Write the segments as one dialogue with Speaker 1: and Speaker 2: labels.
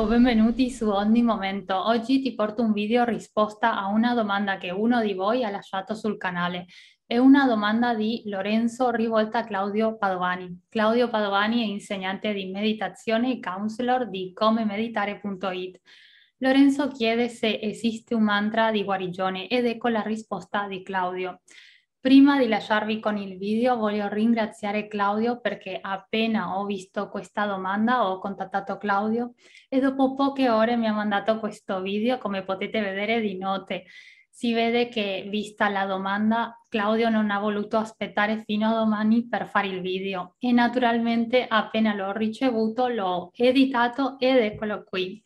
Speaker 1: Ciao, benvenuti su Ogni Momento. Oggi ti porto un video risposta a una domanda che uno di voi ha lasciato sul canale. È una domanda di Lorenzo rivolta a Claudio Padovani. Claudio Padovani è insegnante di meditazione e counselor di comemeditare.it. Lorenzo chiede se esiste un mantra di guarigione ed ecco la risposta di Claudio. Prima di lasciarvi con il video voglio ringraziare Claudio perché appena ho visto questa domanda ho contattato Claudio e dopo poche ore mi ha mandato questo video come potete vedere di note. Si vede che vista la domanda Claudio non ha voluto aspettare fino a domani per fare il video e naturalmente appena l'ho ricevuto l'ho editato ed eccolo qui.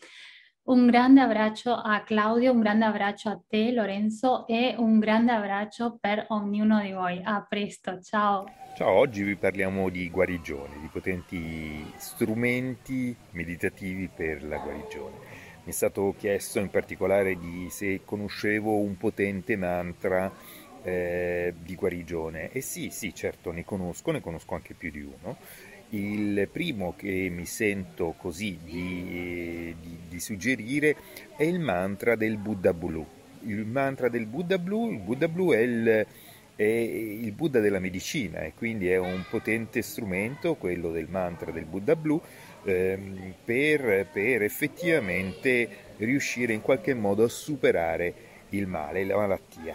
Speaker 1: Un grande abbraccio a Claudio, un grande abbraccio a te Lorenzo e un grande abbraccio per ognuno di voi. A presto, ciao.
Speaker 2: Ciao, oggi vi parliamo di guarigione, di potenti strumenti meditativi per la guarigione. Mi è stato chiesto in particolare di se conoscevo un potente mantra eh, di guarigione. E sì, sì, certo, ne conosco, ne conosco anche più di uno il primo che mi sento così di, di, di suggerire è il mantra del Buddha Blu. Il mantra del Buddha Blu, il Buddha Blu è il, è il Buddha della medicina e quindi è un potente strumento, quello del mantra del Buddha Blu, ehm, per, per effettivamente riuscire in qualche modo a superare il male, la malattia.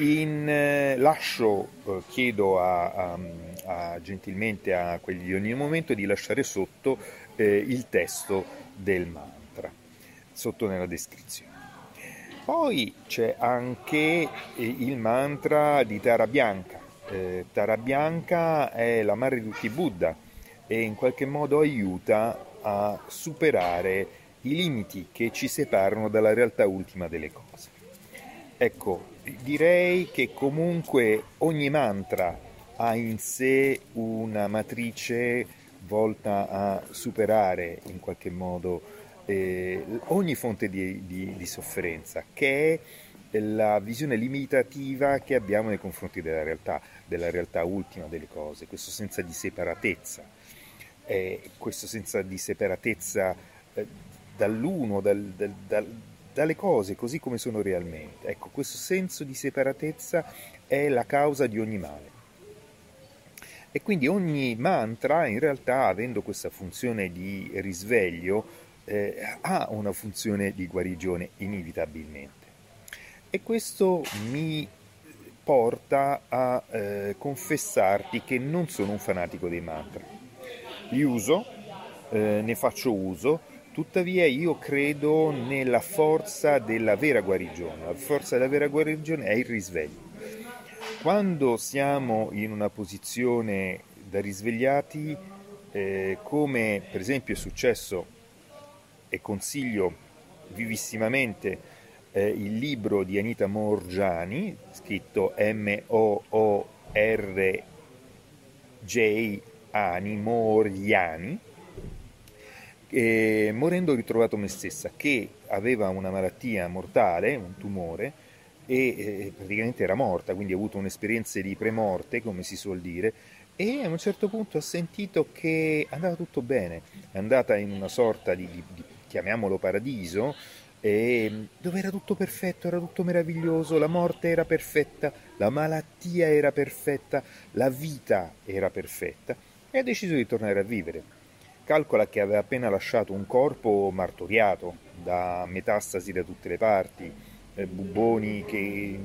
Speaker 2: In, eh, lascio, eh, chiedo a, a, a, gentilmente a quelli di ogni momento di lasciare sotto eh, il testo del mantra, sotto nella descrizione. Poi c'è anche eh, il mantra di Tara Bianca. Eh, Tara Bianca è la madre di tutti i Buddha e in qualche modo aiuta a superare i limiti che ci separano dalla realtà ultima delle cose. Ecco, direi che comunque ogni mantra ha in sé una matrice volta a superare in qualche modo eh, ogni fonte di, di, di, sofferenza, che è la visione limitativa che abbiamo nei confronti della realtà, della realtà ultima delle cose, questo senza di separatezza, eh, questo senza di separatezza eh, dall'uno, dal, dal, dal dalle cose così come sono realmente. Ecco, questo senso di separatezza è la causa di ogni male. E quindi ogni mantra, in realtà, avendo questa funzione di risveglio, eh, ha una funzione di guarigione inevitabilmente. E questo mi porta a eh, confessarti che non sono un fanatico dei mantra. Li uso, eh, ne faccio uso, Tuttavia io credo nella forza della vera guarigione. La forza della vera guarigione è il risveglio. Quando siamo in una posizione da risvegliati, eh, come per esempio è successo e consiglio vivissimamente eh, il libro di Anita Morgiani, scritto M-O-O-R-J-Ani, Morgiani, e, morendo ho ritrovato me stessa che aveva una malattia mortale, un tumore, e praticamente era morta, quindi ha avuto un'esperienza di premorte, come si suol dire, e a un certo punto ha sentito che andava tutto bene, è andata in una sorta di, di, di chiamiamolo paradiso, dove era tutto perfetto, era tutto meraviglioso, la morte era perfetta, la malattia era perfetta, la vita era perfetta e ha deciso di tornare a vivere calcola che aveva appena lasciato un corpo martoriato da metastasi da tutte le parti, eh, bubboni che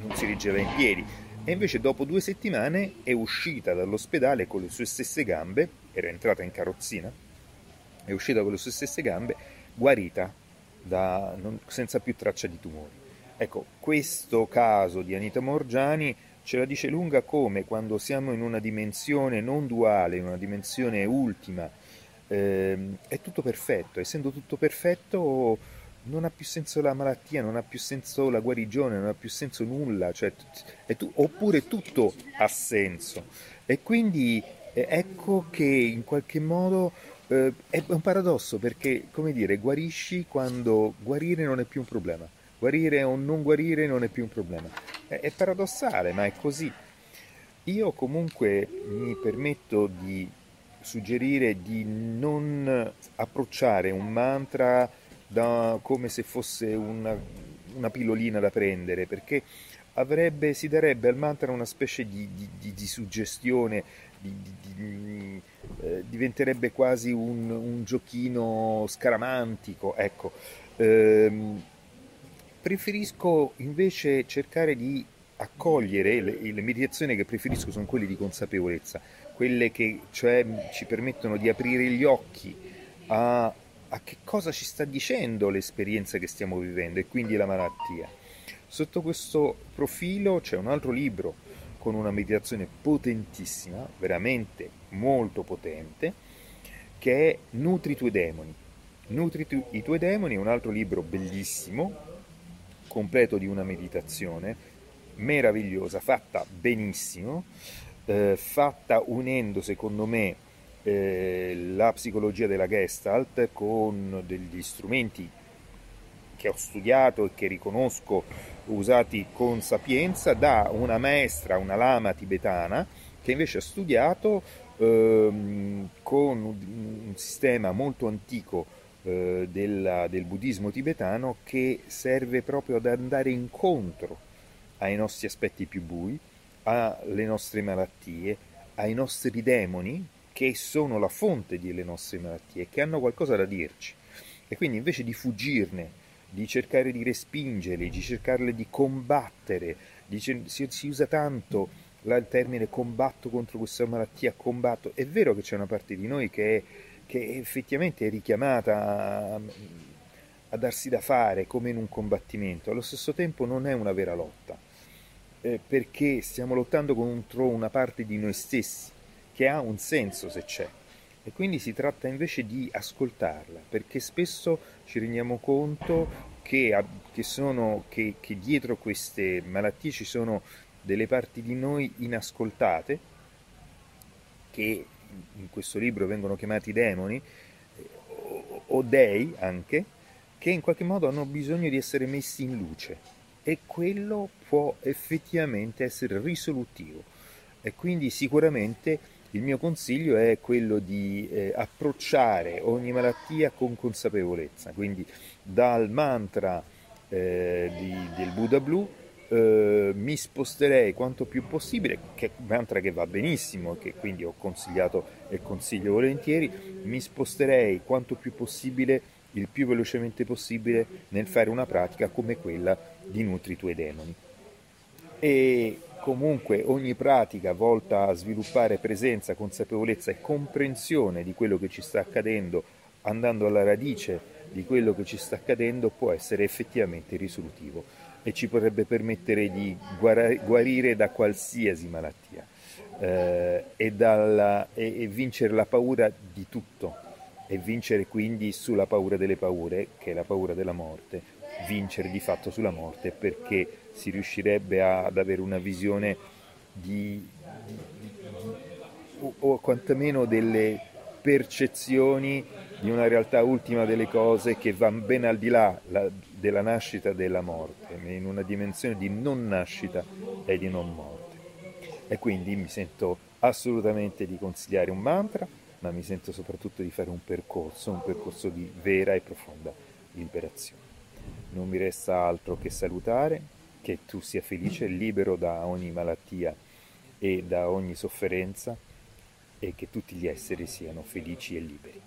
Speaker 2: non si reggeva in piedi. E invece dopo due settimane è uscita dall'ospedale con le sue stesse gambe, era entrata in carrozzina, è uscita con le sue stesse gambe, guarita, da, non, senza più traccia di tumori. Ecco, questo caso di Anita Morgiani ce la dice lunga come quando siamo in una dimensione non duale, in una dimensione ultima, eh, è tutto perfetto, essendo tutto perfetto non ha più senso la malattia, non ha più senso la guarigione, non ha più senso nulla, cioè, tu, oppure tutto ha senso. E quindi eh, ecco che in qualche modo eh, è un paradosso perché, come dire, guarisci quando guarire non è più un problema, guarire o non guarire non è più un problema. È, è paradossale, ma è così. Io comunque mi permetto di suggerire di non approcciare un mantra da, come se fosse una, una, pillolina da prendere, perché avrebbe, si darebbe al mantra una specie di, di, di, di suggestione, eh, diventerebbe quasi un, un, giochino scaramantico. Ecco. Ehm, preferisco invece cercare di accogliere le, le meditazioni che preferisco sono quelle di consapevolezza, quelle che cioè ci permettono di aprire gli occhi a, a che cosa ci sta dicendo l'esperienza che stiamo vivendo e quindi la malattia. Sotto questo profilo c'è un altro libro con una meditazione potentissima, veramente molto potente, che è Nutri i tuoi demoni. Nutri i tuoi demoni è un altro libro bellissimo, completo di una meditazione, meravigliosa, fatta benissimo, eh, fatta unendo secondo me eh, la psicologia della Gestalt con degli strumenti che ho studiato e che riconosco usati con sapienza da una maestra, una lama tibetana, che invece ha studiato ehm, con un sistema molto antico eh, della, del buddismo tibetano che serve proprio ad andare incontro ai nostri aspetti più bui, alle nostre malattie, ai nostri demoni, che sono la fonte delle nostre malattie, che hanno qualcosa da dirci. E quindi invece di fuggirne, di cercare di respingerli, di cercarle di combattere, di, si, si, usa tanto il termine combatto contro questa malattia, combatto. È vero che c'è una parte di noi che, è, che effettivamente è richiamata a, a darsi da fare come in un combattimento, allo stesso tempo non è una vera lotta, eh, perché stiamo lottando contro una parte di noi stessi che ha un senso se c'è. E quindi si tratta invece di ascoltarla, perché spesso ci rendiamo conto che, che, sono, che, che dietro queste malattie ci sono delle parti di noi inascoltate, che in questo libro vengono chiamati demoni, eh, o dei anche, che in qualche modo hanno bisogno di essere messi in luce e quello può effettivamente essere risolutivo. E quindi sicuramente il mio consiglio è quello di eh, approcciare ogni malattia con consapevolezza, quindi dal mantra eh, di, del Buddha Blu eh, mi sposterei quanto più possibile, che è un mantra che va benissimo, che quindi ho consigliato e consiglio volentieri, mi sposterei quanto più possibile, il più velocemente possibile, nel fare una pratica come quella di Nutri i tuoi demoni. E comunque ogni pratica volta a sviluppare presenza, consapevolezza e comprensione di quello che ci sta accadendo, andando alla radice di quello che ci sta accadendo, può essere effettivamente risolutivo e ci potrebbe permettere di guarire da qualsiasi malattia eh, e, dalla, e, e vincere la paura di tutto e vincere quindi sulla paura delle paure, che è la paura della morte, vincere di fatto sulla morte perché si riuscirebbe ad avere una visione di, di, di, o, o quantomeno delle percezioni di una realtà ultima delle cose che va ben al di là la, della nascita e della morte, in una dimensione di non nascita e di non morte. E quindi mi sento assolutamente di consigliare un mantra, ma mi sento soprattutto di fare un percorso, un percorso di vera e profonda liberazione. Non mi resta altro che salutare, che tu sia felice, libero da ogni malattia e da ogni sofferenza e che tutti gli esseri siano felici e liberi.